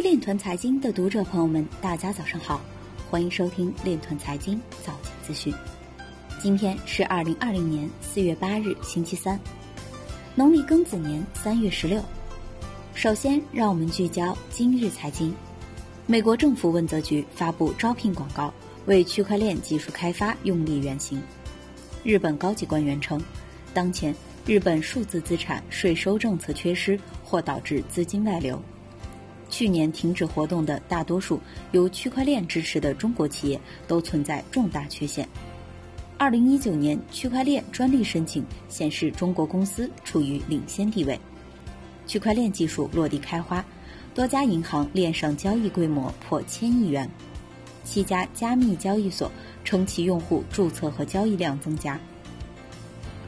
链团财经的读者朋友们，大家早上好，欢迎收听链团财经早间资讯。今天是二零二零年四月八日，星期三，农历庚子年三月十六。首先，让我们聚焦今日财经。美国政府问责局发布招聘广告，为区块链技术开发用力援行。日本高级官员称，当前日本数字资产税收政策缺失，或导致资金外流。去年停止活动的大多数由区块链支持的中国企业都存在重大缺陷。二零一九年区块链专利申请显示，中国公司处于领先地位。区块链技术落地开花，多家银行链上交易规模破千亿元，七家加密交易所称其用户注册和交易量增加。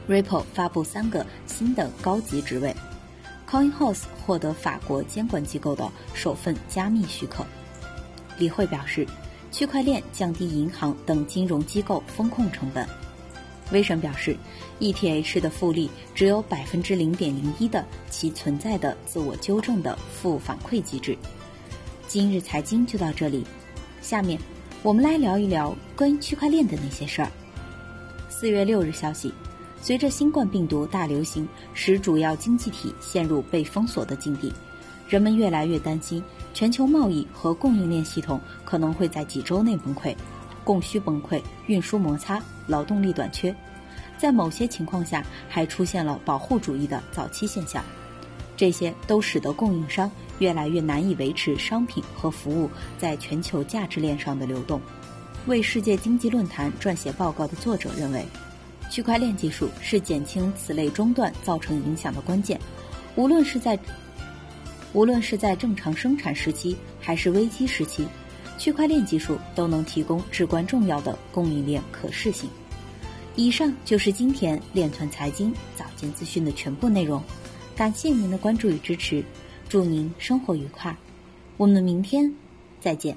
Ripple 发布三个新的高级职位。CoinHouse 获得法国监管机构的首份加密许可。李慧表示，区块链降低银行等金融机构风控成本。威神表示，ETH 的复利只有百分之零点零一的其存在的自我纠正的负反馈机制。今日财经就到这里，下面我们来聊一聊关于区块链的那些事儿。四月六日消息。随着新冠病毒大流行，使主要经济体陷入被封锁的境地，人们越来越担心全球贸易和供应链系统可能会在几周内崩溃，供需崩溃、运输摩擦、劳动力短缺，在某些情况下还出现了保护主义的早期现象，这些都使得供应商越来越难以维持商品和服务在全球价值链上的流动。为世界经济论坛撰写报告的作者认为。区块链技术是减轻此类中断造成影响的关键，无论是在无论是在正常生产时期还是危机时期，区块链技术都能提供至关重要的供应链可视性。以上就是今天链团财经早间资讯的全部内容，感谢您的关注与支持，祝您生活愉快，我们明天再见。